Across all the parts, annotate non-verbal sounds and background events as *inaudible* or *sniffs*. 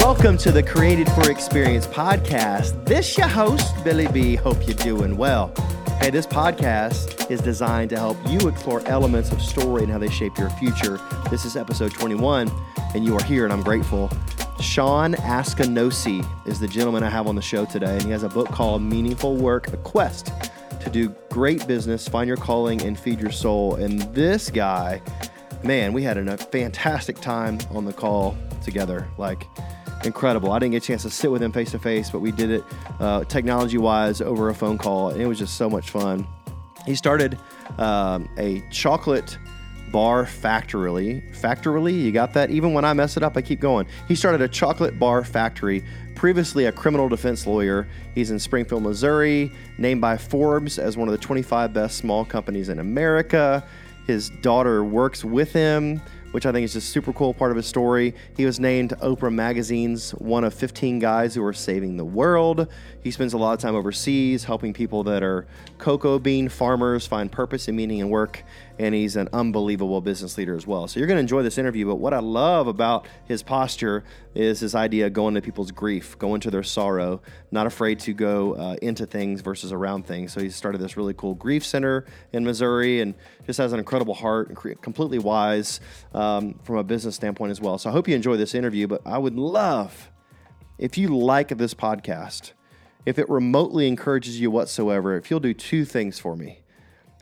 Welcome to the Created for Experience podcast. This your host, Billy B. Hope you're doing well. Hey, this podcast is designed to help you explore elements of story and how they shape your future. This is episode 21, and you are here, and I'm grateful. Sean Askinosie is the gentleman I have on the show today, and he has a book called Meaningful Work, a quest to do great business, find your calling, and feed your soul. And this guy, man, we had a fantastic time on the call together. Like, incredible. I didn't get a chance to sit with him face to face, but we did it uh, technology wise over a phone call, and it was just so much fun. He started um, a chocolate bar factory. Factory, you got that? Even when I mess it up, I keep going. He started a chocolate bar factory. Previously a criminal defense lawyer, he's in Springfield, Missouri, named by Forbes as one of the 25 best small companies in America. His daughter works with him which I think is just super cool part of his story. He was named Oprah Magazine's one of 15 guys who are saving the world. He spends a lot of time overseas helping people that are cocoa bean farmers find purpose and meaning in work, and he's an unbelievable business leader as well. So you're going to enjoy this interview. But what I love about his posture is his idea of going to people's grief, going to their sorrow, not afraid to go uh, into things versus around things. So he started this really cool grief center in Missouri and just has an incredible heart and completely wise um, from a business standpoint as well. So I hope you enjoy this interview. But I would love if you like this podcast if it remotely encourages you whatsoever, if you'll do two things for me.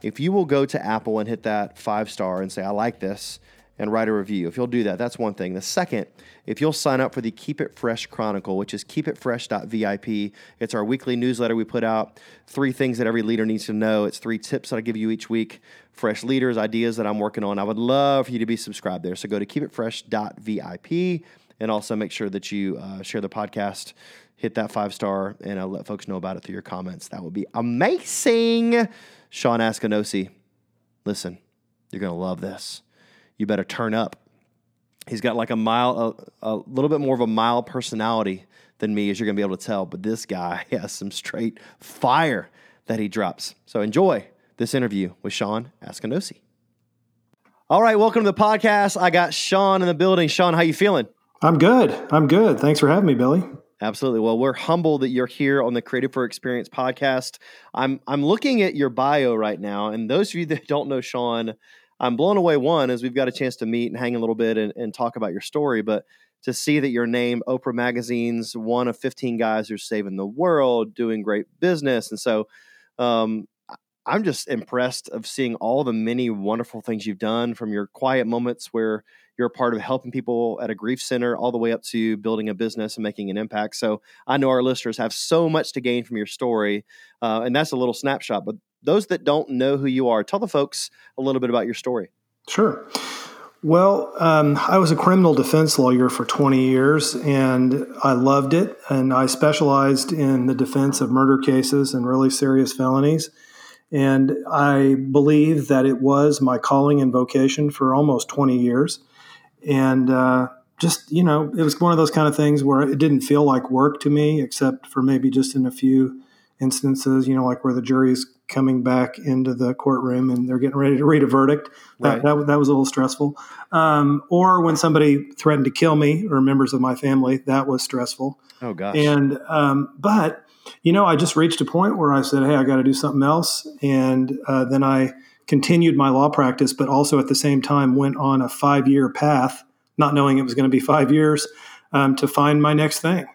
If you will go to Apple and hit that five star and say, I like this, and write a review. If you'll do that, that's one thing. The second, if you'll sign up for the Keep It Fresh Chronicle, which is keepitfresh.vip, it's our weekly newsletter we put out. Three things that every leader needs to know. It's three tips that I give you each week, fresh leaders, ideas that I'm working on. I would love for you to be subscribed there. So go to keepitfresh.vip and also make sure that you uh, share the podcast hit that five star and uh, let folks know about it through your comments. That would be amazing. Sean Askinosie, listen, you're going to love this. You better turn up. He's got like a mile, a, a little bit more of a mild personality than me, as you're going to be able to tell. But this guy *laughs* has some straight fire that he drops. So enjoy this interview with Sean Askinosie. All right, welcome to the podcast. I got Sean in the building. Sean, how you feeling? I'm good. I'm good. Thanks for having me, Billy. Absolutely. Well, we're humbled that you're here on the Created for Experience podcast. I'm I'm looking at your bio right now, and those of you that *laughs* don't know Sean, I'm blown away. One is we've got a chance to meet and hang a little bit and, and talk about your story, but to see that your name, Oprah Magazine's one of 15 guys who's saving the world, doing great business, and so um, I'm just impressed of seeing all the many wonderful things you've done from your quiet moments where you're a part of helping people at a grief center all the way up to building a business and making an impact. So I know our listeners have so much to gain from your story, uh, and that's a little snapshot. But those that don't know who you are, tell the folks a little bit about your story. Sure. Well, um, I was a criminal defense lawyer for 20 years and I loved it. And I specialized in the defense of murder cases and really serious felonies. And I believe that it was my calling and vocation for almost 20 years and uh, just you know it was one of those kind of things where it didn't feel like work to me except for maybe just in a few instances you know like where the jury's coming back into the courtroom and they're getting ready to read a verdict. That, right. that, that was a little stressful. Um, or when somebody threatened to kill me or members of my family that was stressful. Oh gosh. And um, but you know i just reached a point where i said hey i got to do something else. And uh, then i continued my law practice, but also at the same time went on a five year path, not knowing it was going to be five years, um, to find my next thing.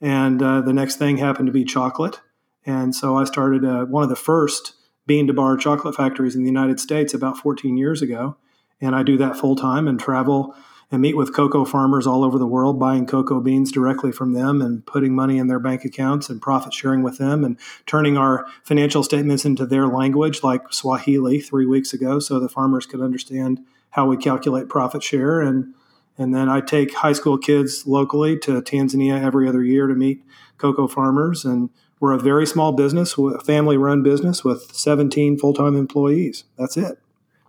And uh, the next thing happened to be chocolate. And so I started uh, one of the first bean to bar chocolate factories in the United States about 14 years ago. And I do that full time and travel and meet with cocoa farmers all over the world, buying cocoa beans directly from them and putting money in their bank accounts and profit sharing with them and turning our financial statements into their language, like Swahili three weeks ago, so the farmers could understand how we calculate profit share. And, and then I take high school kids locally to Tanzania every other year to meet cocoa farmers. And we're a very small business, a family run business with 17 full time employees. That's it.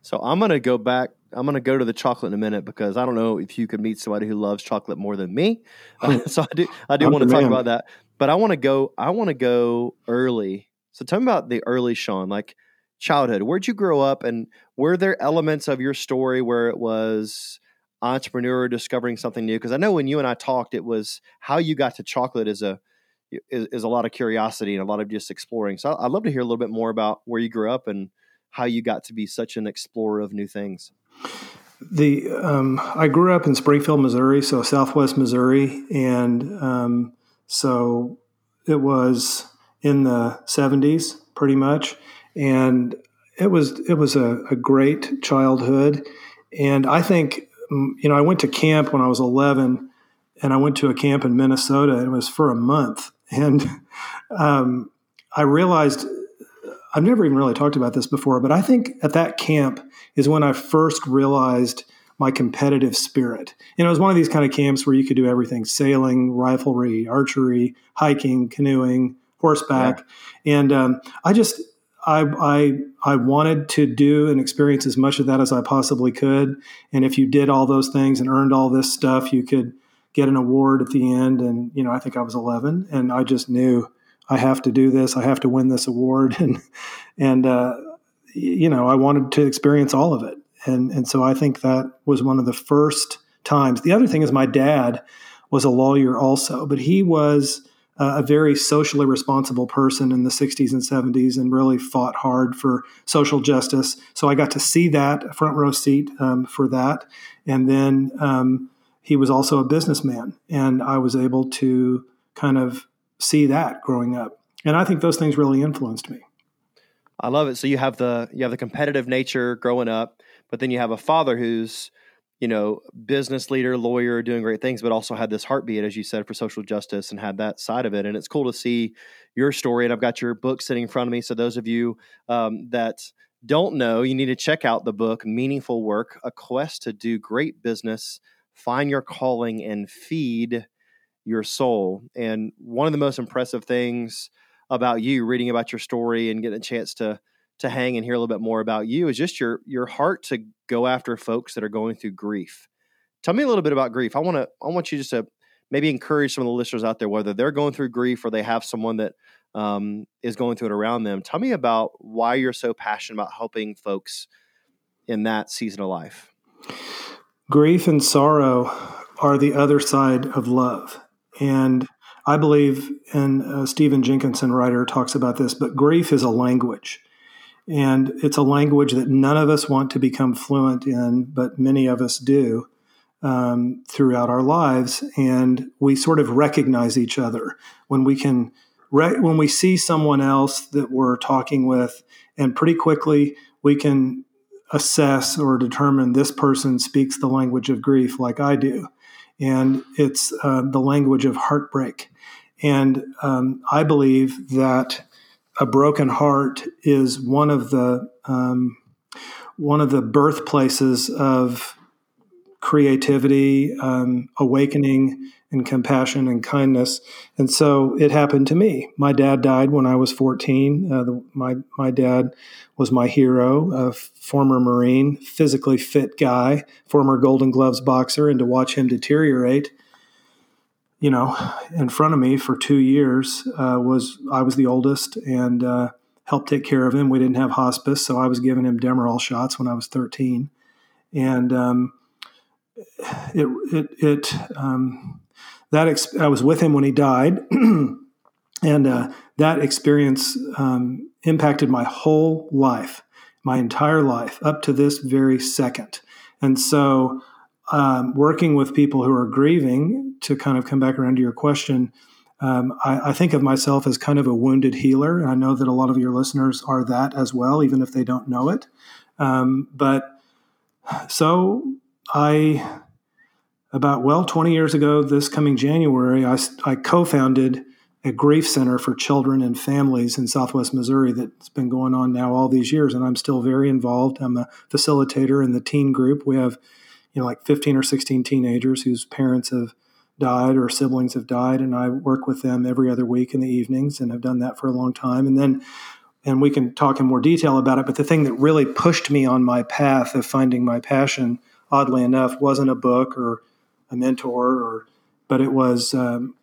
So I'm going to go back I'm going to go to the chocolate in a minute because I don't know if you could meet somebody who loves chocolate more than me. Uh, *laughs* *laughs* so I do I do want to talk about that. But I want to go I want to go early. So tell me about the early Sean, like childhood. Where'd you grow up and were there elements of your story where it was entrepreneur discovering something new? Because I know when you and I talked, it was how you got to chocolate is a is, is, a lot of curiosity and a lot of just exploring. So I'd love to hear a little bit more about where you grew up and how you got to be such an explorer of new things. The um, I grew up in Springfield, Missouri, so Southwest Missouri, and um, so it was in the '70s, pretty much, and it was it was a, a great childhood, and I think mm, you know I went to camp when I was 11, and I went to a camp in Minnesota, and it was for a month, *laughs* and um, I realized I've never even really talked about this before, but I think at that camp is when I first realized my competitive spirit. Know, it was one of these kind of camps where you could do everything sailing, riflery, archery, hiking, canoeing, horseback. Yeah. And um, I just, I, I, I wanted to do and experience as much of that as I possibly could. And if you did all those things and earned all this stuff, you could get an award at the end. And, you know, I think I was 11 and I just knew I have to do this. I have to win this award. *laughs* And, and, uh, you know, I wanted to experience all of it. And, and so I think that was one of the first times. The other thing is my dad was a lawyer also, but he was a very socially responsible person in the 60s and 70s and really fought hard for social justice. So I got to see that front row seat um, for that. And then um, he was also a businessman, and I was able to kind of see that growing up. And I think those things really influenced me. I love it. So you have the you have the competitive nature growing up, but then you have a father who's you know business leader, lawyer, doing great things, but also had this heartbeat, as you said, for social justice and had that side of it. And it's cool to see your story. And I've got your book sitting in front of me. So those of you um, that don't know, you need to check out the book, Meaningful Work: A Quest to Do Great Business, Find Your Calling, and Feed your soul. And one of the most impressive things about you, reading about your story and getting a chance to to hang and hear a little bit more about you, is just your your heart to go after folks that are going through grief. Tell me a little bit about grief. I want to I want you just to maybe encourage some of the listeners out there, whether they're going through grief or they have someone that um, is going through it around them. Tell me about why you're so passionate about helping folks in that season of life. Grief and sorrow are the other side of love. And I believe, and uh, Stephen Jenkinson, writer, talks about this, but grief is a language. And it's a language that none of us want to become fluent in, but many of us do um, throughout our lives. And we sort of recognize each other when we can, re- when we see someone else that we're talking with, and pretty quickly we can assess or determine this person speaks the language of grief like I do and it's uh, the language of heartbreak. And um, I believe that a broken heart is one of the um, one of the birthplaces of creativity, um, awakening, and compassion and kindness. And so it happened to me. My dad died when I was 14. Uh, the, my my dad was my hero, a former Marine, physically fit guy, former Golden Gloves boxer, and to watch him deteriorate, you know, in front of me for two years uh, was I was the oldest and uh, helped take care of him. We didn't have hospice, so I was giving him Demerol shots when I was 13, and um, it it it. Um, that ex- I was with him when he died, *clears throat* and uh, that experience um, impacted my whole life, my entire life up to this very second. And so, um, working with people who are grieving, to kind of come back around to your question, um, I, I, think of myself as kind of a wounded healer. And I know that a lot of your listeners are that as well, even if they don't know it. Um, but so I about, well, 20 years ago, this coming January, I, I co founded a grief center for children and families in Southwest Missouri that's been going on now all these years. And I'm still very involved. I'm a facilitator in the teen group. We have, you know, like 15 or 16 teenagers whose parents have died or siblings have died. And I work with them every other week in the evenings and have done that for a long time. And then, and we can talk in more detail about it. But the thing that really pushed me on my path of finding my passion, oddly enough, wasn't a book or a mentor, or but it was um,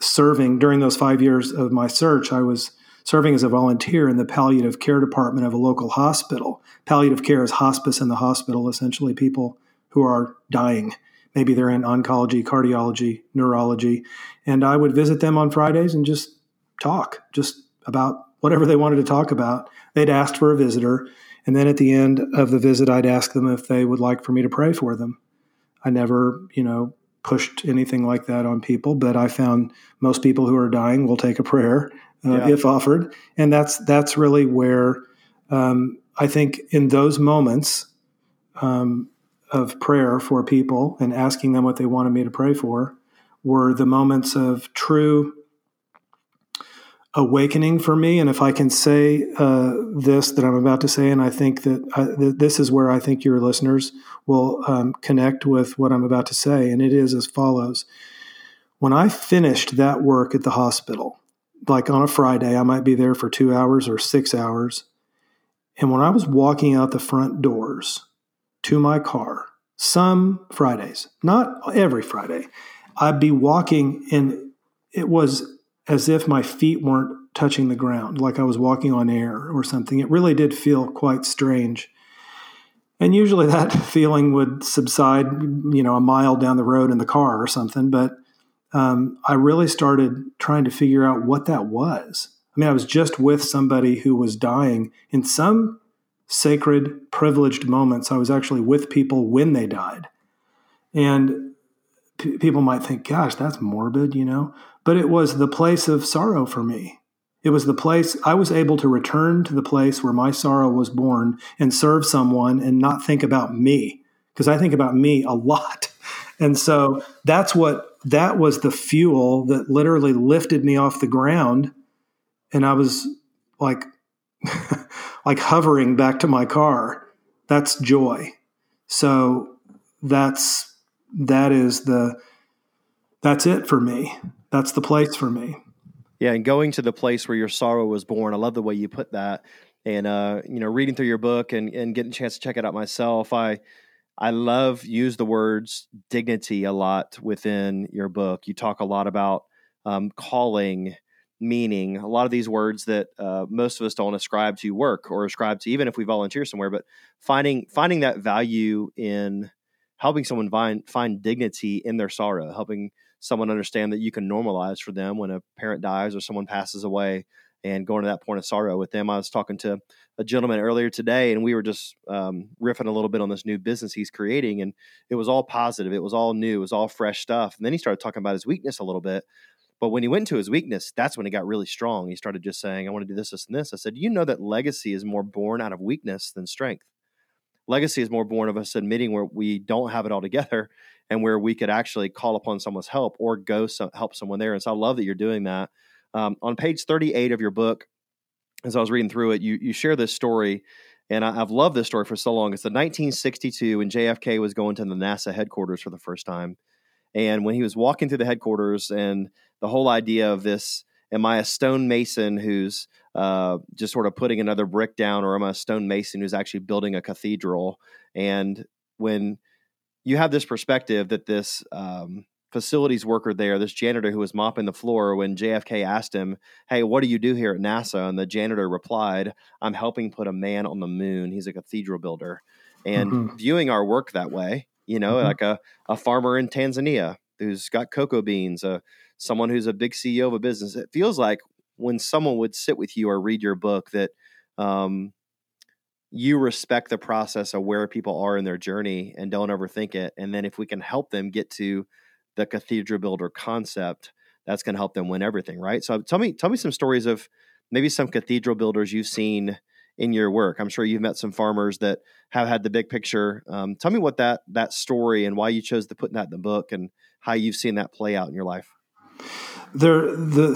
serving during those five years of my search. I was serving as a volunteer in the palliative care department of a local hospital. Palliative care is hospice in the hospital. Essentially, people who are dying. Maybe they're in oncology, cardiology, neurology. And I would visit them on Fridays and just talk, just about whatever they wanted to talk about. They'd asked for a visitor. And then at the end of the visit, I'd ask them if they would like for me to pray for them. I never, you know, pushed anything like that on people, but I found most people who are dying will take a prayer uh, yeah. if offered, and that's that's really where um, I think in those moments um, of prayer for people and asking them what they wanted me to pray for were the moments of true awakening for me. And if I can say uh, this that I'm about to say, and I think that, I, that this is where I think your listeners will um, connect with what I'm about to say, and it is as follows. When I finished that work at the hospital, like on a Friday, I might be there for two hours or six hours. And when I was walking out the front doors to my car, some Fridays, not every Friday, I'd be walking and it was as if my feet weren't touching the ground, like I was walking on air or something. It really did feel quite strange. And usually *laughs* that feeling would subside, you know, a mile down the road in the car or something. But um, I really started trying to figure out what that was. I mean, I was just with somebody who was dying. In some sacred, privileged moments, I was actually with people when they died. And p- people might think, gosh, that's morbid, you know? But it was the place of sorrow for me. It was the place I was able to return to the place where my sorrow was born and serve someone and not think about me because I think about me a lot. *laughs* And so that's what that was the fuel that literally lifted me off the ground and I was like *laughs* like hovering back to my car. That's joy. So that's that is the that's it for me that's the place for me. Yeah, and going to the place where your sorrow was born. I love the way you put that. And uh, you know, reading through your book and, and getting a chance to check it out myself, I I love use the words dignity a lot within your book. You talk a lot about um, calling, meaning, a lot of these words that uh, most of us don't ascribe to work or ascribe to, even if we volunteer somewhere. But finding finding that value in helping someone find find dignity in their sorrow, helping someone understand that you can normalize for them when a parent dies or someone passes away and going to that point of sorrow with them. I was talking to a gentleman earlier today, and we were just um, riffing a little bit on this new business he's creating, and it was all positive. It was all new. It was all fresh stuff. And then he started talking about his weakness a little bit. But when he went to his weakness, that's when he got really strong. He started just saying, I want to do this, this, and this. I said, You know that legacy is more born out of weakness than strength. Legacy is more born of us admitting where we don't have it all together and where we could actually call upon someone's help or go help someone there. And so I love that you're doing that. Um, on page 38 of your book, as I was reading through it, you you share this story, and I, have loved this story for so long. It's the 1962 when JFK was going to the NASA headquarters for the first time, and when he was walking through the headquarters, and the whole idea of this: am I a stonemason who's uh, just sort of putting another brick down, or am I a stonemason who's actually building a cathedral? And when you have this perspective that this um, facilities worker there, this janitor who was mopping the floor, when JFK asked him, Hey, what do you do here at NASA? And the janitor replied, I'm helping put a man on the moon. He's a cathedral builder. And mm-hmm. viewing our work that way, you know, mm-hmm. like a, a farmer in Tanzania who's got cocoa beans, uh, someone who's a big CEO of a business, it feels like when someone would sit with you or read your book that um, you respect the process of where people are in their journey and don't overthink it. And then if we can help them get to the cathedral builder concept, that's going to help them win everything, right? So tell me, tell me some stories of maybe some cathedral builders you've seen in your work. I'm sure you've met some farmers that have had the big picture. Um, tell me what that that story and why you chose to put that in the book and how you've seen that play out in your life. There, the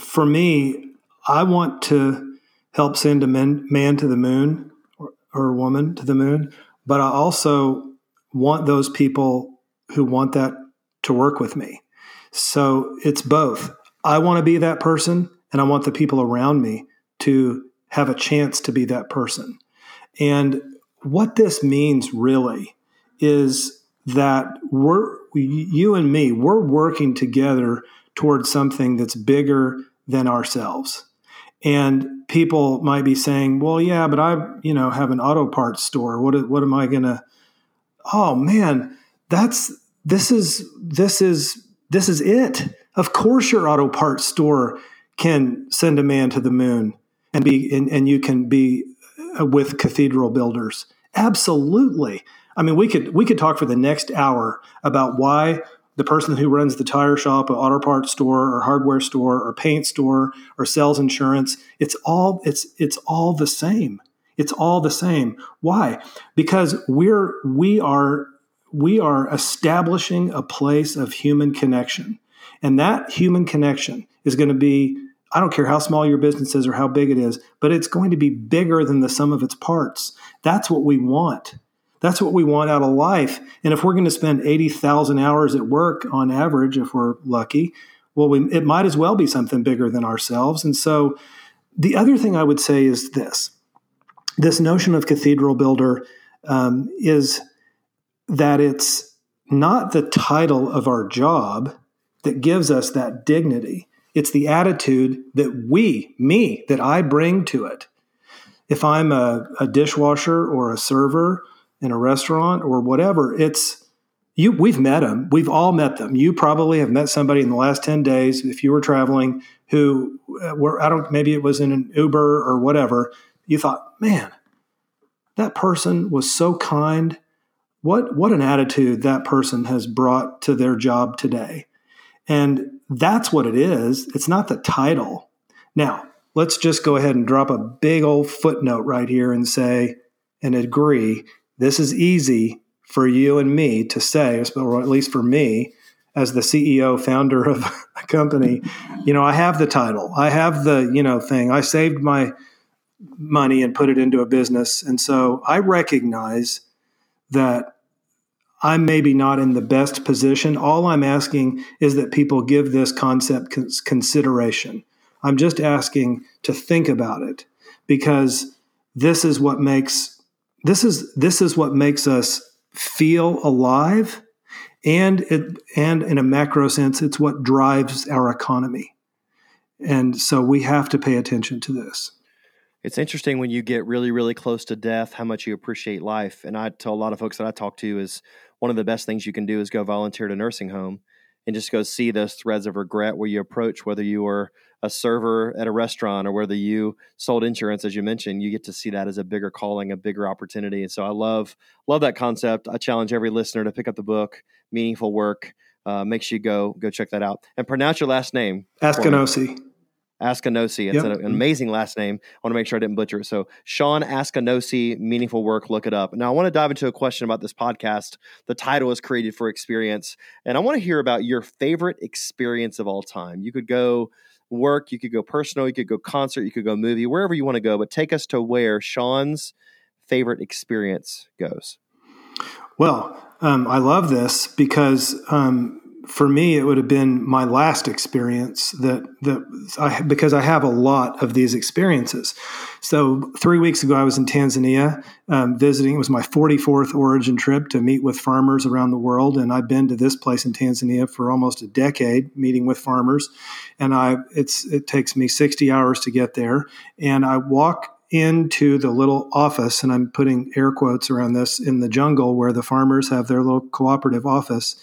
for me, I want to help send a man, man to the moon or woman to the moon, but I also want those people who want that to work with me. So it's both. I want to be that person, and I want the people around me to have a chance to be that person. And what this means really is that we're you and me we're working together towards something that's bigger than ourselves and people might be saying, "Well, yeah, but I, you know, have an auto parts store. What what am I going to oh man, that's this is this is this is it. Of course, your auto parts store can send a man to the moon and be and, and you can be uh, with cathedral builders. Absolutely. I mean, we could we could talk for the next hour about why the person who runs the tire shop, or auto parts store, or hardware store, or paint store, or sells insurance. It's all it's it's all the same. It's all the same. Why? Because we're we are we are establishing a place of human connection, and that human connection is going to be. I don't care how small your business is or how big it is, but it's going to be bigger than the sum of its parts. That's what we want. That's what we want out of life. And if we're going to spend 80,000 hours at work on average, if we're lucky, well, we, it might as well be something bigger than ourselves. And so the other thing I would say is this this notion of cathedral builder um, is that it's not the title of our job that gives us that dignity. It's the attitude that we, me, that I bring to it. If I'm a, a dishwasher or a server in a restaurant or whatever, it's you we've met them. We've all met them. You probably have met somebody in the last 10 days if you were traveling who uh, were I don't maybe it was in an Uber or whatever. You thought, "Man, that person was so kind. What what an attitude that person has brought to their job today." And that's what it is. It's not the title. Now, let's just go ahead and drop a big old footnote right here and say and agree this is easy for you and me to say, or at least for me, as the CEO, founder of *laughs* a company, you know, I have the title, I have the, you know, thing. I saved my money and put it into a business. And so I recognize that I'm maybe not in the best position. All I'm asking is that people give this concept consideration. I'm just asking to think about it because this is what makes this is this is what makes us feel alive. And it and in a macro sense it's what drives our economy. And so we have to pay attention to this. It's interesting when you get really really close to death how much you appreciate life. And i tell a lot of folks that i talk to is one of the best things you can do is go volunteer at a nursing home and just go see those threads of regret where you approach whether you were a server at a restaurant or whether you sold insurance as you mentioned you get to see that as a bigger calling a bigger opportunity and so i love love that concept i challenge every listener to pick up the book meaningful work uh, make sure you go go check that out and pronounce your last name askinosie Askinosie. It's yep. an, amazing last name. I want to make sure I didn't butcher it. So, Sean Askinosie, Meaningful Work, look it up. Now, I want to dive into a question about this podcast. The title is created for experience, and I want to hear about your favorite experience of all time. You could go work, you could go personal, you could go concert, you could go movie, wherever you want to go, but take us to where Sean's favorite experience goes. Well, um, I love this because um, for me, it would have been my last experience that that I because I have a lot of these experiences. So three weeks ago, I was in Tanzania um, visiting. It was my 44th origin trip to meet with farmers around the world, and I've been to this place in Tanzania for almost a decade, meeting with farmers. And I it's it takes me 60 hours to get there, and I walk into the little office, and I'm putting air quotes around this in the jungle where the farmers have their little cooperative office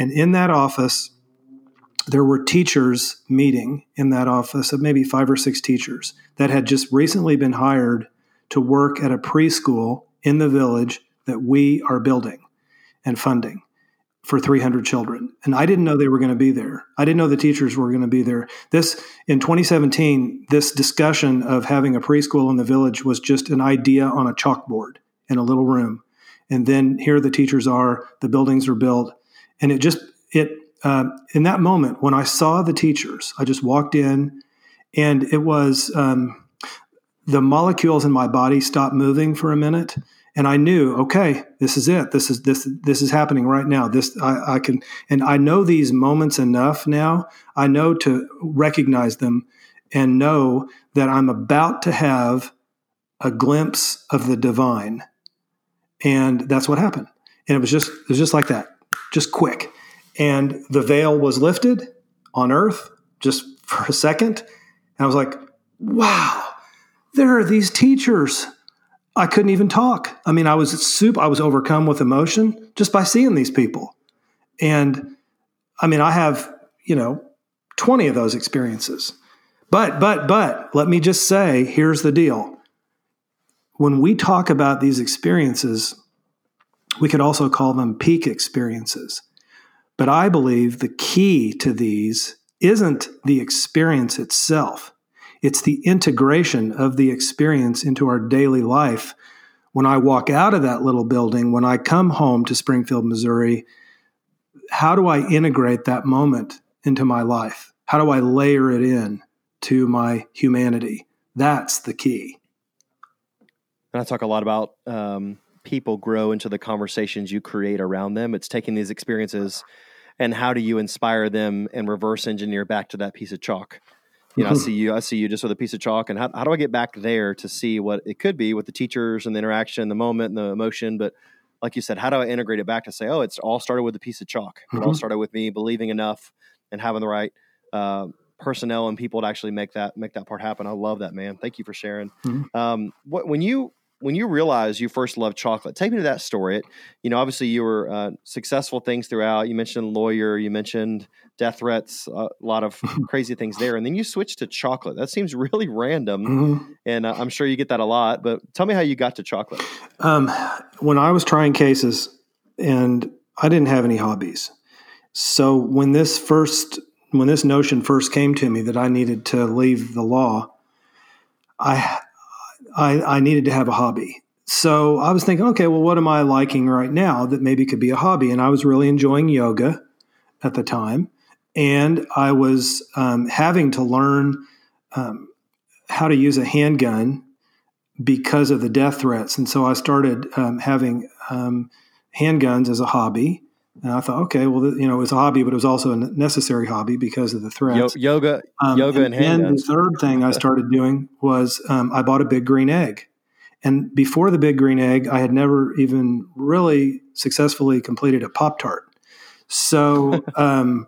and in that office, there were teachers meeting in that office of maybe five or six teachers that had just recently been hired to work at a preschool in the village that we are building and funding for 300 children. And I didn't know they were going to be there. I didn't know the teachers were going to be there. This in 2017, this discussion of having a preschool in the village was just an idea on a chalkboard in a little room. And then here the teachers are, the buildings are built, and it just it uh, in that moment when I saw the teachers, I just walked in, and it was um, the molecules in my body stopped moving for a minute, and I knew, okay, this is it. This is this this is happening right now. This I, I can, and I know these moments enough now. I know to recognize them and know that I'm about to have a glimpse of the divine, and that's what happened. And it was just it was just like that just quick. And the veil was lifted on earth just *laughs* for a second. And I was like, wow, there are these teachers. I couldn't even talk. I mean, I was soup. I was overcome with emotion just by seeing these people. And I mean, I have, you know, 20 of those experiences. But, but, but, let me just say here's the deal. When we talk about these experiences, we could also call them peak experiences. But I believe the key to these isn't the experience itself, it's the integration of the experience into our daily life. When I walk out of that little building, when I come home to Springfield, Missouri, how do I integrate that moment into my life? How do I layer it in to my humanity? That's the key. And I talk a lot about um, people grow into the conversations you create around them. It's taking these experiences and how do you inspire them and reverse engineer back to that piece of chalk. You know, I *laughs* see you. I see you just with a piece of chalk, and how, how do I get back there to see what it could be with the teachers and the interaction, the moment, and the emotion? But like you said, how do I integrate it back to say, oh, it's all started with a piece of chalk. It mm-hmm. all started with me believing enough and having the right uh, personnel and people to actually make that make that part happen. I love that, man. Thank you for sharing. Mm-hmm. Um, what, when you when you realized you first loved chocolate, take me to that story. It, you know, obviously you were uh, successful things throughout. You mentioned lawyer, you mentioned death threats, a lot of *laughs* crazy things there, and then you switched to chocolate. That seems really random, mm-hmm. and uh, I'm sure you get that a lot. But tell me how you got to chocolate. Um, when I was trying cases, and I didn't have any hobbies, so when this first when this notion first came to me that I needed to leave the law, I I, I needed to have a hobby. So I was thinking, okay, well, what am I liking right now that maybe could be a hobby? And I was really enjoying yoga at the time. And I was um, having to learn um, how to use a handgun because of the death threats. And so I started um, having um, handguns as a hobby. And I thought, okay, well, you know, it was a hobby, but it was also a necessary hobby because of the threats. Yo- yoga, um, yoga, and, and then the third thing I started doing was um, I bought a big green egg. And before the big green egg, I had never even really successfully completed a pop tart. So, *laughs* um,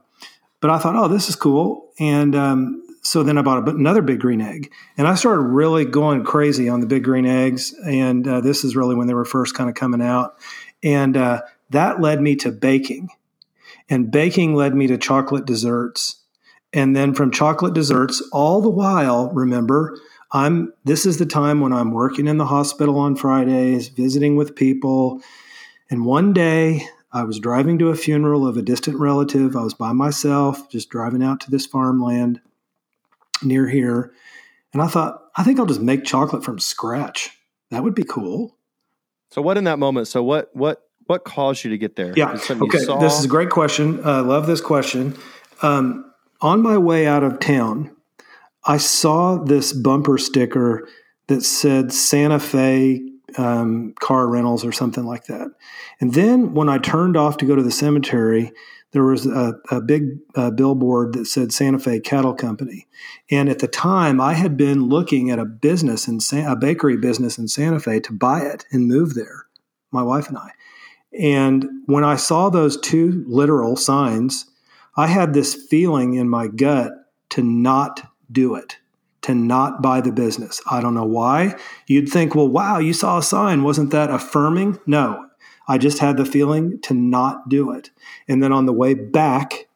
but I thought, oh, this is cool. And um, so then I bought another big green egg, and I started really going crazy on the big green eggs. And uh, this is really when they were first kind of coming out. And uh, that led me to baking. And baking led me to chocolate desserts. And then from chocolate desserts, all the while, remember, I'm this is the time when I'm working in the hospital on Fridays, visiting with people. And one day I was driving to a funeral of a distant relative. I was by myself, just driving out to this farmland near here. And I thought, I think I'll just make chocolate from scratch. That would be cool. So what in that moment? So what what what caused you to get there? Yeah. Okay. This is a great question. I uh, love this question. Um, on my way out of town, I saw this bumper sticker that said Santa Fe um, car rentals or something like that. And then when I turned off to go to the cemetery, there was a, a big uh, billboard that said Santa Fe Cattle Company. And at the time, I had been looking at a business in San, a bakery business in Santa Fe to buy it and move there, my wife and I. And when I saw those two literal signs, I had this feeling in my gut to not do it, to not buy the business. I don't know why. You'd think, well, wow, you saw a sign. Wasn't that affirming? No, I just had the feeling to not do it. And then on the way back,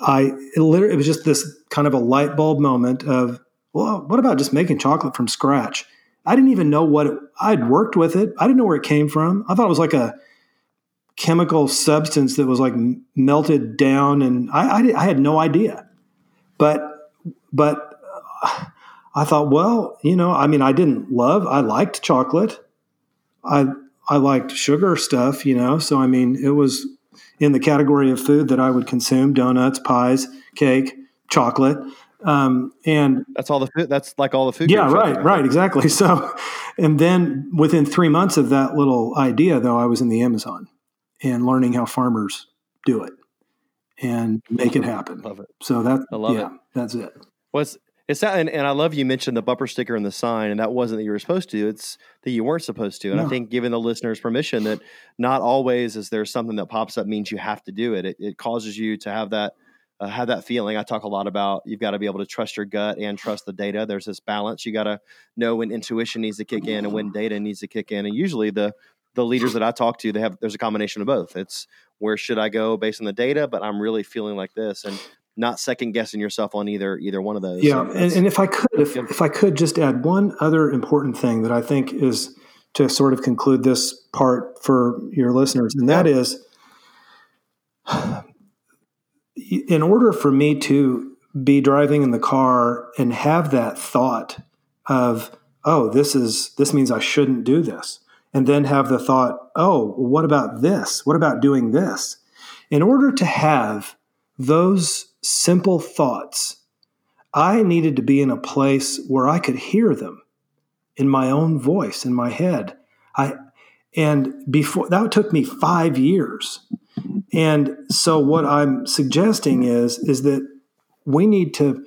I it, literally, it was just this kind of a light bulb moment of, well, what about just making chocolate from scratch? I didn't even know what it, I'd worked with it. I didn't know where it came from. I thought it was like a chemical substance that was like melted down, and I, I, I had no idea. But but uh, I thought, well, you know, I mean, I didn't love. I liked chocolate. I I liked sugar stuff, you know. So I mean, it was in the category of food that I would consume: donuts, pies, cake, chocolate. Um, and that's all the food. That's like all the food. Yeah, right, right, exactly. *laughs* So, and then within three months of that little idea, though, I was in the Amazon and learning how farmers do it and make it happen. Love it. So that I love yeah, it. That's it. Well, it's, it's that, and, and I love you mentioned the bumper sticker and the sign, and that wasn't that you were supposed to. It's that you weren't supposed to. And no. I think giving the listeners permission that not always is there something that pops up means you have to do it. It, it causes you to have that uh, have that feeling. I talk a lot about you've got to be able to trust your gut and trust the data. There's this balance. You got to know when intuition needs to kick in and when data needs to kick in. And usually the the leaders *sniffs* that I talk to, they have there's a combination of both. It's where should I go based on the data, but I'm really feeling like this and not second guessing yourself on either either one of those. Yeah, and, and, if I could, if, yeah. if I could just add one other important thing that I think is to sort of conclude this part for your listeners, and that is, in order for me to be driving in the car and have that thought of, oh, this is this means I shouldn't do this and then have the thought, oh, what about this? What about doing this? In order to have those simple thoughts, I needed to be in a place where I could hear them in my own voice in my head. I and before that took me 5 years. And so what I'm suggesting is is that we need to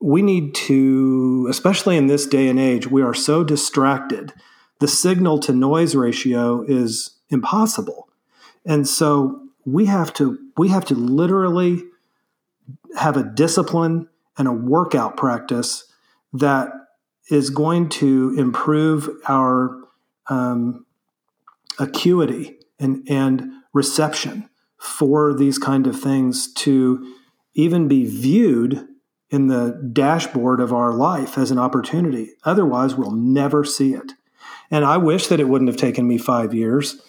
we need to especially in this day and age we are so distracted the signal to noise ratio is impossible. And so we have to we have to literally have a discipline and a workout practice that is going to improve our um, acuity and, and reception for these kind of things to even be viewed in the dashboard of our life as an opportunity. Otherwise, we'll never see it. And I wish that it wouldn't have taken me five years.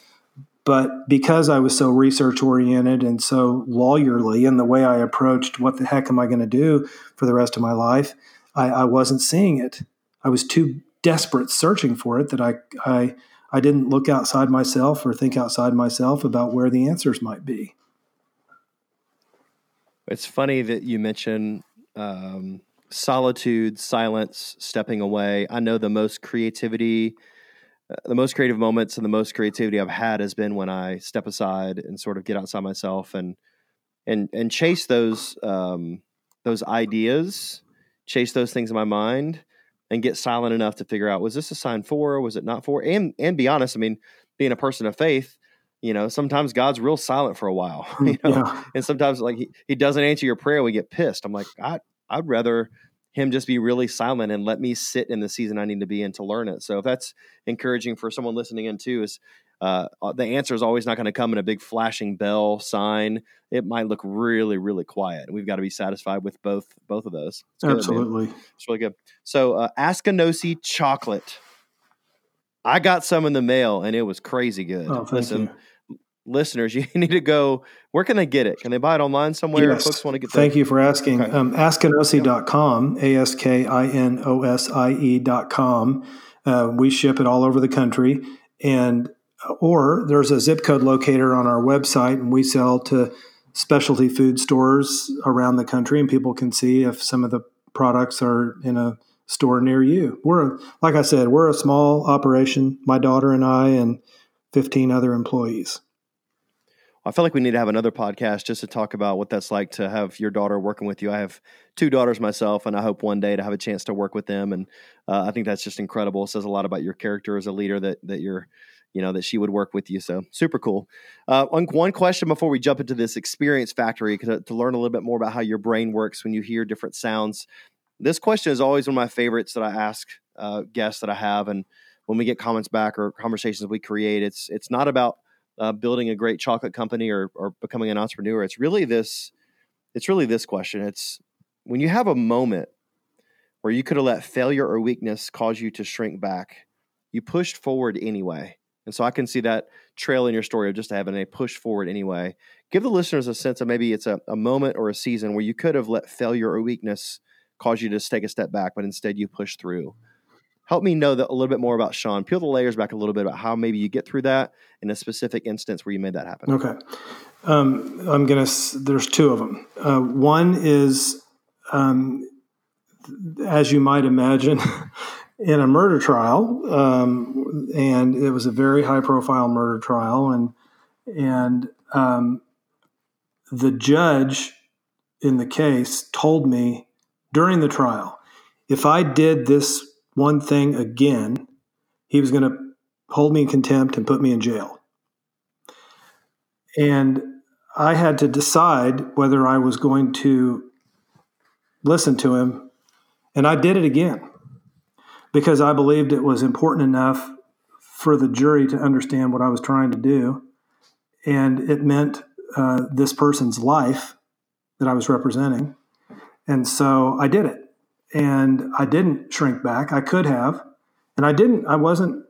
But because I was so research oriented and so lawyerly in the way I approached what the heck am I going to do for the rest of my life, I, I, wasn't seeing it. I was too desperate searching for it that I, I, I didn't look outside myself or think outside myself about where the answers might be. It's funny that you mention um, solitude, silence, stepping away. I know the most creativity the most creative moments and the most creativity I've had has been when I step aside and sort of get outside myself and and and chase those um, those ideas, chase those things in my mind, and get silent enough to figure out was this a sign for, was it not for, and and be honest. I mean, being a person of faith, you know, sometimes God's real silent for a while, *laughs* you know, yeah. and sometimes like he, he doesn't answer your prayer, we get pissed. I'm like, I I'd rather him just be really silent and let me sit in the season I need to be in to learn it. So if that's encouraging for someone listening in too, is uh, uh the answer is always not going to come in a big flashing bell sign. It might look really, really quiet. We've got to be satisfied with both both of those. It's Absolutely, it's really good. So uh, Askinosie chocolate. I got some in the mail and it was crazy good. Oh, Listen, you listeners, *laughs* you need to go. Where can they get it? Can they buy it online somewhere? Yes. Folks want to get. Thank you for asking. Okay. Um, askinosie.com, a s k i n o s i e.com. Uh, we ship it all over the country, and or there's a zip code locator on our website, and we sell to specialty food stores around the country, and people can see if some of the products are in a store near you. We're like I said, we're a small operation. My daughter and I, and 15 other employees. I feel like we need to have another podcast just to talk about what that's like to have your daughter working with you. I have two daughters myself, and I hope one day to have a chance to work with them. And uh, I think that's just incredible. It says a lot about your character as a leader that that you're, you know, that she would work with you. So super cool. Uh, one, one question before we jump into this experience factory to, to learn a little bit more about how your brain works when you hear different sounds. This question is always one of my favorites that I ask uh, guests that I have, and when we get comments back or conversations we create, it's it's not about uh, building a great chocolate company or, or becoming an entrepreneur. It's really this. It's really this question. It's when you have a moment where you could have let failure or weakness cause you to shrink back, you pushed forward anyway. And so I can see that trail in your story of just having a push forward anyway. Give the listeners a sense of maybe it's a, a moment or a season where you could have let failure or weakness cause you to take a step back, but instead you push through help me know that a little bit more about Sean. Peel the layers back a little bit about how maybe you get through that in a specific instance where you made that happen. Okay. Um, I'm to, there's two of them. Uh, one is, um, as you might imagine, *laughs* in a murder trial, um, and it was a very high profile murder trial. And, and um, the judge in the case told me during the trial, if I did this one thing again, he was going to hold me in contempt and put me in jail. And I had to decide whether I was going to listen to him. And I did it again because I believed it was important enough for the jury to understand what I was trying to do. And it meant uh, this person's life that I was representing. And so I did it. And I didn't shrink back. I could have. And I didn't. I wasn't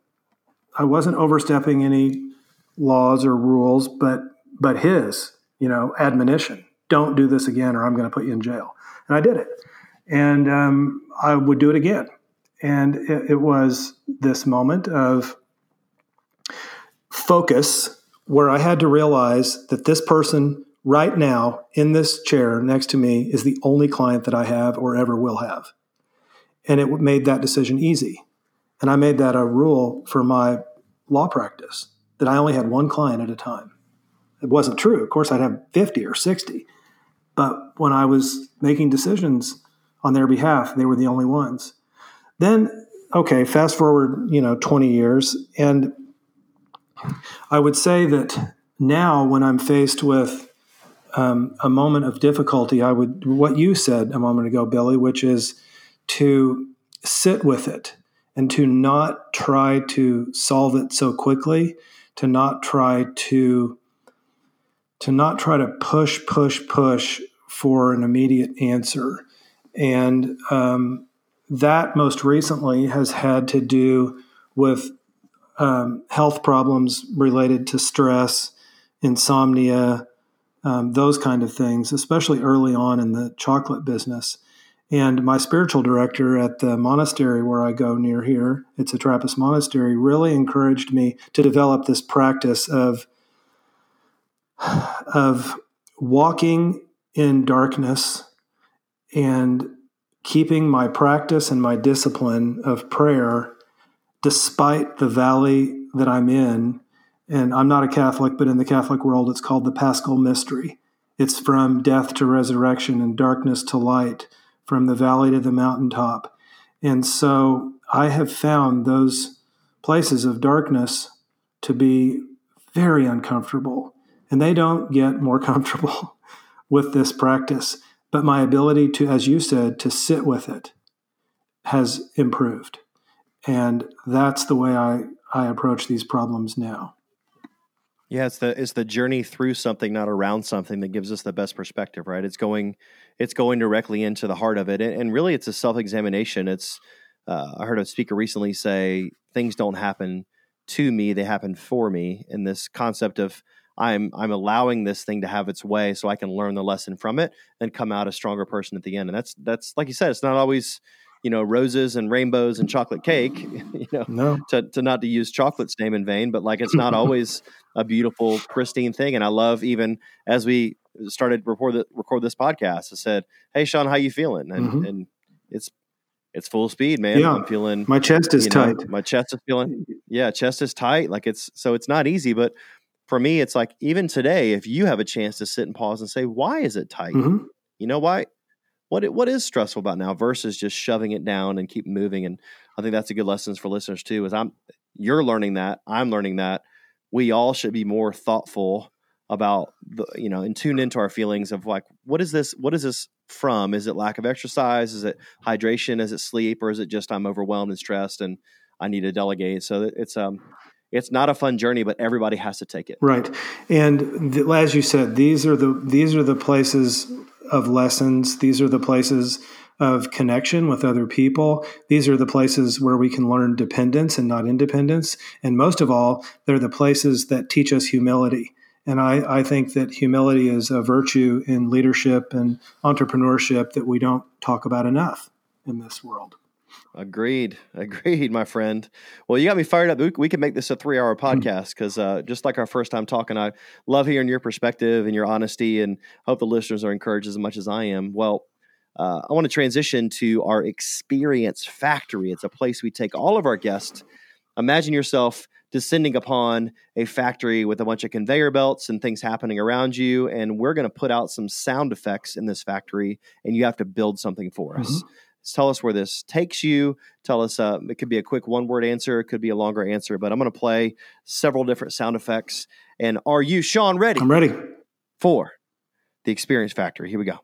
I wasn't overstepping any laws or rules, but but his, you know, admonition: don't do this again, or I'm going to put you in jail. And I did it, and um, I would do it again. And it, it was this moment of focus where I had to realize that this person right now in this chair next to me is the only client that I have or ever will have. And it made that decision easy. And I made that a rule for my law practice that I only had one client at a time. It wasn't true. Of course, I'd have 50 or 60. But when I was making decisions on their behalf, they were the only ones. Then, okay, fast forward, you know, 20 years. And I would say that now when I'm faced with um, a moment of difficulty, I would, what you said a moment ago, Billy, which is to sit with it and to not try to solve it so quickly, to not try to to not try to push, push, push for an immediate answer. And um, that most recently has had to do with um, health problems related to stress, insomnia, um, those kind of things, especially early on in the chocolate business. And my spiritual director at the monastery where I go near here, it's a Trappist monastery, really encouraged me to develop this practice of, of walking in darkness and keeping my practice and my discipline of prayer despite the valley that I'm in. And I'm not a Catholic, but in the Catholic world, it's called the Paschal Mystery. It's from death to resurrection and darkness to light from the valley to the mountaintop. And so I have found those places of darkness to be very uncomfortable. And they don't get more *laughs* comfortable with this practice. But my ability to, as you said, to sit with it has improved. And that's the way I, I approach these problems now. Yeah, it's the it's the journey through something, not around something, that gives us the best perspective, right? It's going it's going directly into the heart of it, and, and really, it's a self examination. It's uh, I heard a speaker recently say things don't happen to me; they happen for me. And this concept of I'm I'm allowing this thing to have its way, so I can learn the lesson from it and come out a stronger person at the end. And that's that's like you said, it's not always you know roses and rainbows and chocolate cake *laughs* you know no. to, to not to use chocolate's name in vain but like it's not *laughs* always a beautiful pristine thing and i love even as we started record the, record this podcast i said hey shawn how you feeling and mm-hmm. and it's it's full speed man yeah. i'm feeling my chest is tight know, my chest is feeling yeah chest is tight like it's so it's not easy but for me it's like even today if you have a chance to sit and pause and say why is it tight mm-hmm. you know why what it, what is stressful about now versus just shoving it down and keep moving and i think that's a good lesson for listeners too is i'm you're learning that i'm learning that. We all should be more thoughtful about the you know and tune into our feelings of like what is this what is this from? Is it lack of exercise? Is it hydration? Is it sleep? Or is it just i'm overwhelmed and stressed and i need to delegate? So it's um it's not a fun journey but everybody has to take it. Right. And the, as you said these are the these are the places of lessons. These are the places of connection with other people. These are the places where we can learn dependence and not independence. And most of all, they're the places that teach us humility. And I, I think that humility is a virtue in leadership and entrepreneurship that we don't talk about enough in this world. Agreed. Agreed, my friend. Well, you got me fired up. We, we can make this a three hour hmm. podcast because uh, just like our first time talking, I love hearing your perspective and your honesty and hope the listeners are encouraged as much as I am. Well, uh, I want to transition to our experience factory. It's a place we take all of our guests. Imagine yourself descending upon a factory with a bunch of conveyor belts and things happening around you. And we're going to put out some sound effects in this factory, and you have to build something for us. Mm-hmm. Tell us where this takes you. Tell us, uh, it could be a quick one word answer, it could be a longer answer, but I'm going to play several different sound effects. And are you, Shawn, ready? I'm ready. For The Experience Factory. Here we go.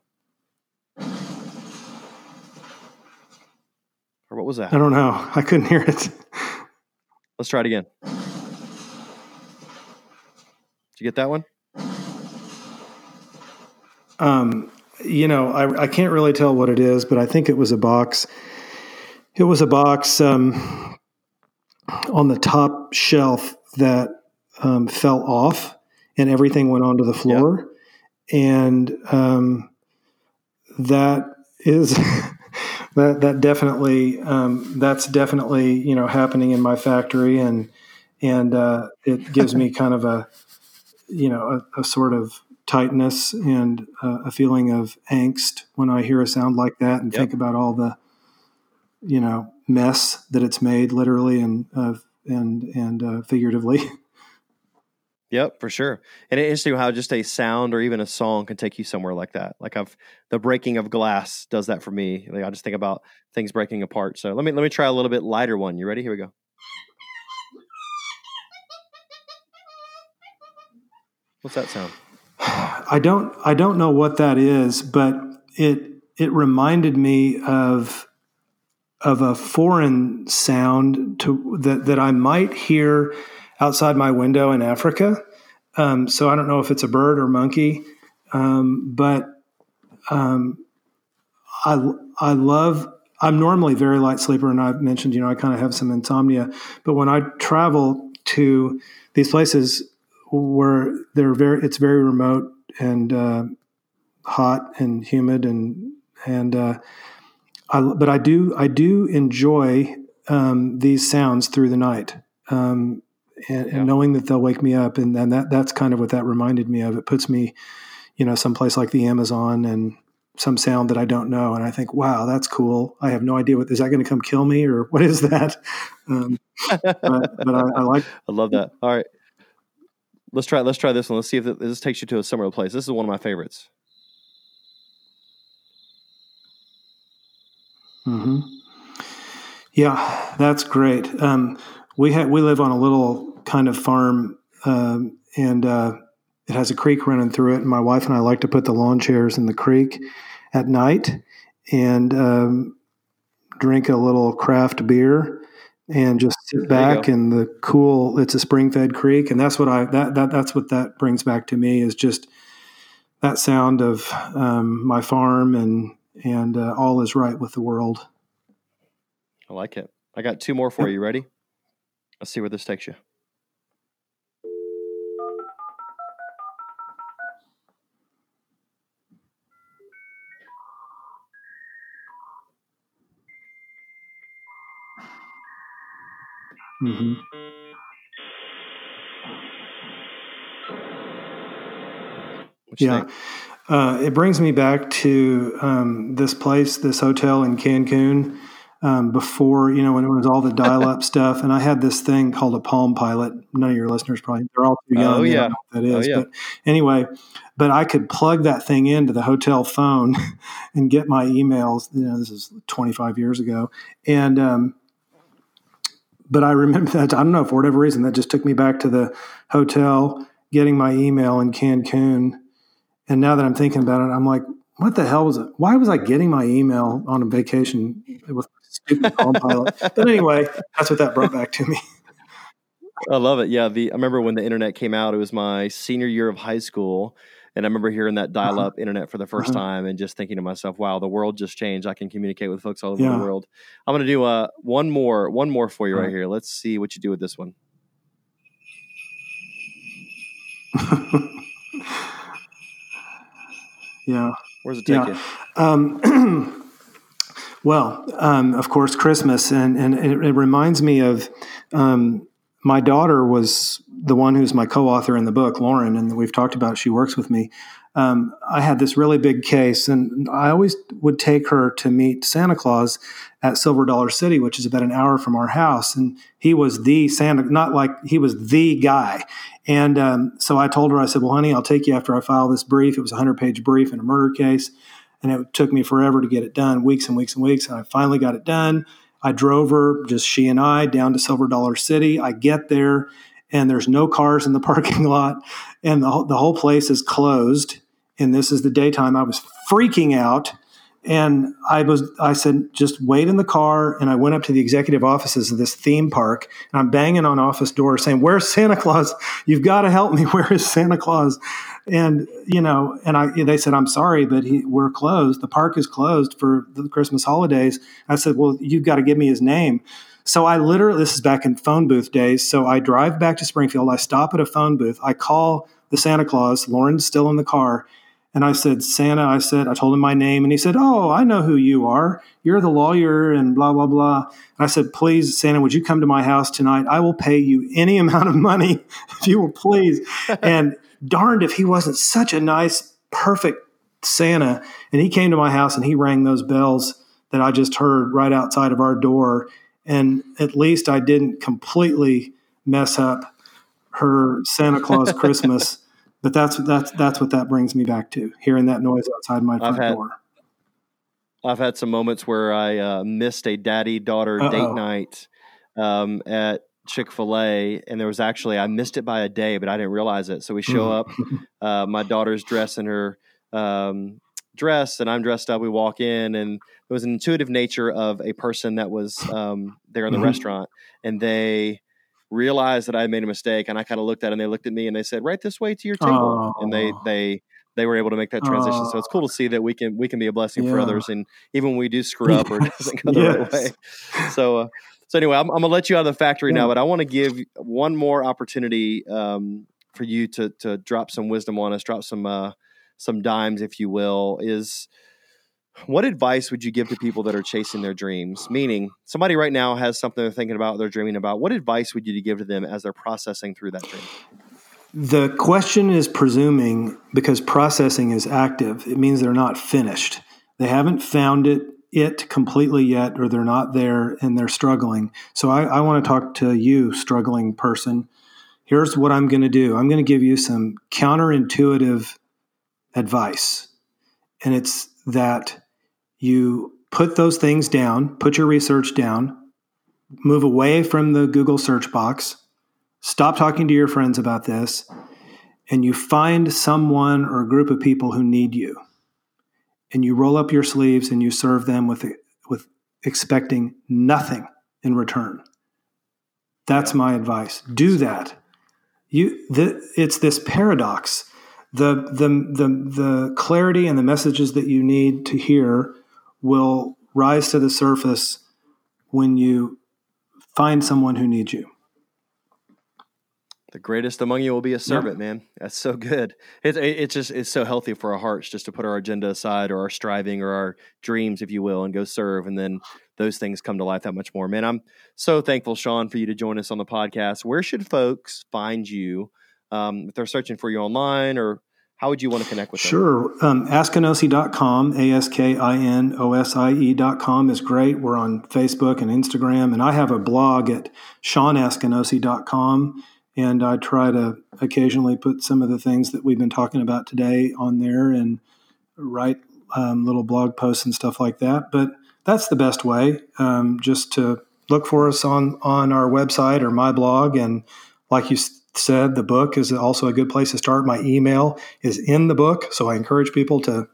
Or what was that? I don't know. I couldn't hear it. Let's try it again. Did you get that one? Um, you know, I, I can't really tell what it is, but I think it was a box. It was a box um, on the top shelf that um, fell off, and everything went onto the floor, yep. and um, that is *laughs* that that definitely um, that's definitely you know happening in my factory, and and uh, it gives me *laughs* kind of a you know a, a sort of tightness and uh, a feeling of angst when I hear a sound like that and yep. think about all the, you know, mess that it's made literally and uh, and and uh, figuratively. *laughs* Yep, for sure. And it's interesting how just a sound or even a song can take you somewhere like that. Like I've the breaking of glass does that for me. Like I just think about things breaking apart. So let me let me try a little bit lighter one. You ready? Here we go. What's that sound? I don't I don't know what that is, but it it reminded me of of a foreign sound to that that I might hear outside my window in Africa. Um, so I don't know if it's a bird or monkey, um, but um, I I love. I'm normally very light sleeper, and I've mentioned you know I kind of have some insomnia. But when I travel to these places where they're very, it's very remote and uh, hot and humid and and uh, I, but I do I do enjoy um, these sounds through the night. Um, and, yeah. and, knowing that they'll wake me up, and, and that that's kind of what that reminded me of. It puts me, you know, someplace like the Amazon and some sound that I don't know, and I think, wow, that's cool. I have no idea what is that going to come kill me or what is that? *laughs* Um, but, but I, I, like. *laughs* I love that. All right, let's try. Let's try this one. Let's see if this takes you to a similar place. This is one of my favorites. Hmm. Yeah, that's great. Um, we have we live on a little kind of farm, um, and uh, it has a creek running through it. And my wife and I like to put the lawn chairs in the creek at night and um, drink a little craft beer and just sit back in the cool. It's a spring fed creek, and that's what I that that that's what that brings back to me is just that sound of um, my farm and and uh, all is right with the world. I like it. I got two more for you. Ready? Let's see where this takes you. Mm-hmm. yeah. Uh, it brings me back to um, this place, this hotel in Cancun um, before, you know, when it was all the dial up *laughs* stuff. And I had this thing called a Palm Pilot. None of your listeners probably, they're all too young. Oh, yeah. that is. Oh, yeah. But anyway, but I could plug that thing into the hotel phone *laughs* and get my emails. You know, this is 25 years ago. And, um, but I remember that I don't know for whatever reason that just took me back to the hotel, getting my email in Cancun, and now that I'm thinking about it, I'm like, what the hell was it? Why was I getting my email on a vacation with stupid *laughs* Pilot? But anyway, that's what that brought back to me. I love it. Yeah, the I remember when the internet came out. It was my senior year of high school, and I remember hearing that dial-up uh-huh. internet for the 1st uh-huh. time, and just thinking to myself, "Wow, the world just changed. I can communicate with folks all over yeah. the world." I'm going to do uh, one more, one more for you right. right here. Let's see what you do with this one. *laughs* yeah. Where's it take yeah. you? Um, *clears throat* well, um, of course, Christmas, and and it, it reminds me of um, my daughter was the one who's my co-author in the book, Lauren, and we've talked about. She works with me. Um, I had this really big case, and I always would take her to meet Santa Claus at Silver Dollar City, which is about an hour from our house. And he was the Santa, not like he was the guy. And um, so I told her, I said, "Well, honey, I'll take you after I file this brief. It was a hundred-page brief in a murder case, and it took me forever to get it done, weeks and weeks and weeks. And I finally got it done. I drove her, just she and I, down to Silver Dollar City. I get there and there's no cars in the *laughs* parking lot, and the, the whole place is closed. And this is the daytime. I was freaking out and I was, I said, just wait in the car. And I went up to the executive offices of this theme park and I'm banging on office doors saying, where's Santa Claus? You've got to help me. *laughs* Where is Santa Claus? And, you know, and I, they said, I'm sorry, but he, we're closed. The park is closed for the Christmas holidays. I said, well, you've got to give me his name. So I literally, this is back in phone booth days. So I drive back to Springfield. I stop at a phone booth. I call the Santa Claus. Lauren's still in the car and I said, Santa, I said, I told him my name. And he said, Oh, I know who you are. You're the lawyer and blah, blah, blah. And I said, Please, Santa, would you come to my house tonight? I will pay you any *laughs* amount of money if you will please. *laughs* and darned if he wasn't such a nice, perfect Santa. And he came to my house and he rang those bells that I just heard right outside of our door. And at least I didn't completely mess up her Santa Claus *laughs* Christmas but that's that's that's what that brings me back to hearing that noise outside my front had, door. I've had some moments where I uh, missed a daddy daughter date night um, at Chick Fil A, and there was actually I missed it by a day, but I didn't realize it. So we show up, *laughs* uh, my daughter's dressed in her um, dress, and I'm dressed up. We walk in, and it was an intuitive nature of a person that was *laughs* um, there in the mm-hmm. restaurant, and they realized that I made a mistake, and I kind of looked at it, and they looked at me, and they said, "Right this way to your table," and they they they were able to make that transition. So it's cool to see that we can we can be a blessing yeah. for others, and even when we do screw up or it *laughs* *laughs* doesn't go the yes. right way. So uh, so anyway, I'm, I'm, gonna let you out of the factory yeah. now, but I want to give one more opportunity um, for you to to drop some wisdom on us, drop some uh, some dimes, if you will. Is what advice would you give to people that are chasing their dreams? Meaning, somebody right now has something they're thinking about, they're dreaming about. What advice would you give to them as they're processing through that dream? The question is presuming because processing is active, it means they're not finished. They haven't found it it completely yet, or they're not there and they're struggling. So I, I want to talk to you, struggling person. Here's what I'm going to do. I'm going to give you some counterintuitive advice. And it's that you put those things down, put your research down, move away from the Google search box, stop talking to your friends about this, and you find someone or a group of people who need you. And you roll up your sleeves and you serve them with, with expecting nothing in return. That's my advice. Do that. You, the, it's this paradox. The, the, the, the clarity and the messages that you need to hear will rise to the surface when you find someone who needs you. The greatest among you will be a servant, man. That's so good. It's it's just it's so healthy for our hearts just to put our agenda aside or our striving or our dreams, if you will, and go serve, and then those things come to life that much more. Man, I'm so thankful, Shawn, for you to join us on the podcast. Where should folks find you um, if they're searching for you online or how would you want to connect with them? Sure. Um, askinosie.com, A S K I N O S I E.com is great. We're on Facebook and Instagram. And I have a blog at shawnaskinosie.com. And I try to occasionally put some of the things that we've been talking about today on there and write um, little blog posts and stuff like that. But that's the best way, um, just to look for us on, on our website or my blog. And like you said, the book is also a good place to start. My email is in the book, so I encourage people to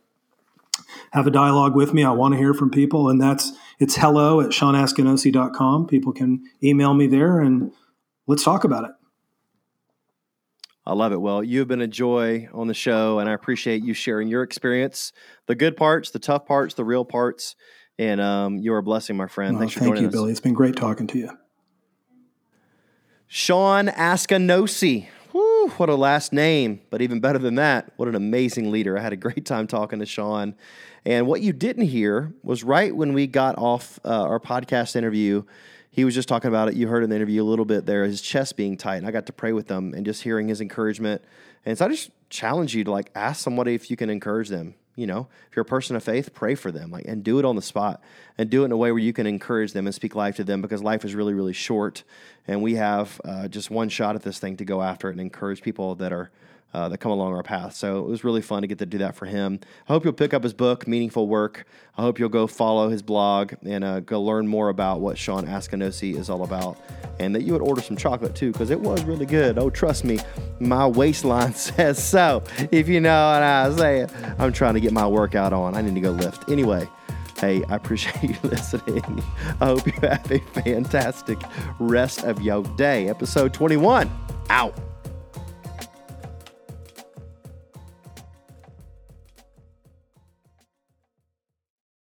have a dialogue with me. I want to hear from people, and that's it's hello at shawnaskinosie.com. People can email me there, and let's talk about it. I love it. Well, you've been a joy on the show, and I appreciate you sharing your experience, the good parts, the tough parts, the real parts, and um, you're a blessing, my friend. Well, Thanks for thank joining you, us. Billy. It's been great talking to you. Shawn Askinosie. Whew, what a last name. But even better than that, what an amazing leader. I had a great time talking to Shawn. And what you didn't hear was right when we got off uh, our podcast interview, he was just talking about it. You heard in the interview a little bit there, his chest being tight. And I got to pray with him and just hearing his encouragement. And so I just challenge you to like ask somebody if you can encourage them you know, if you're a person of faith, pray for them, like, and do it on the spot, and do it in a way where you can encourage them and speak life to them, because life is really, really short, and we have uh, just one shot at this thing to go after it and encourage people that are uh, that come along our path. So it was really fun to get to do that for him. I hope you'll pick up his book, Meaningful Work. I hope you'll go follow his blog and uh, go learn more about what Shawn Askinosie is all about, and that you would order some chocolate too because it was really good. Oh, trust me, my waistline *laughs* says so. If you know what I'm saying, I'm trying to get my workout on. I need to go lift anyway. Hey, I appreciate *laughs* you listening. I hope you have a fantastic rest of your day. Episode 21 out.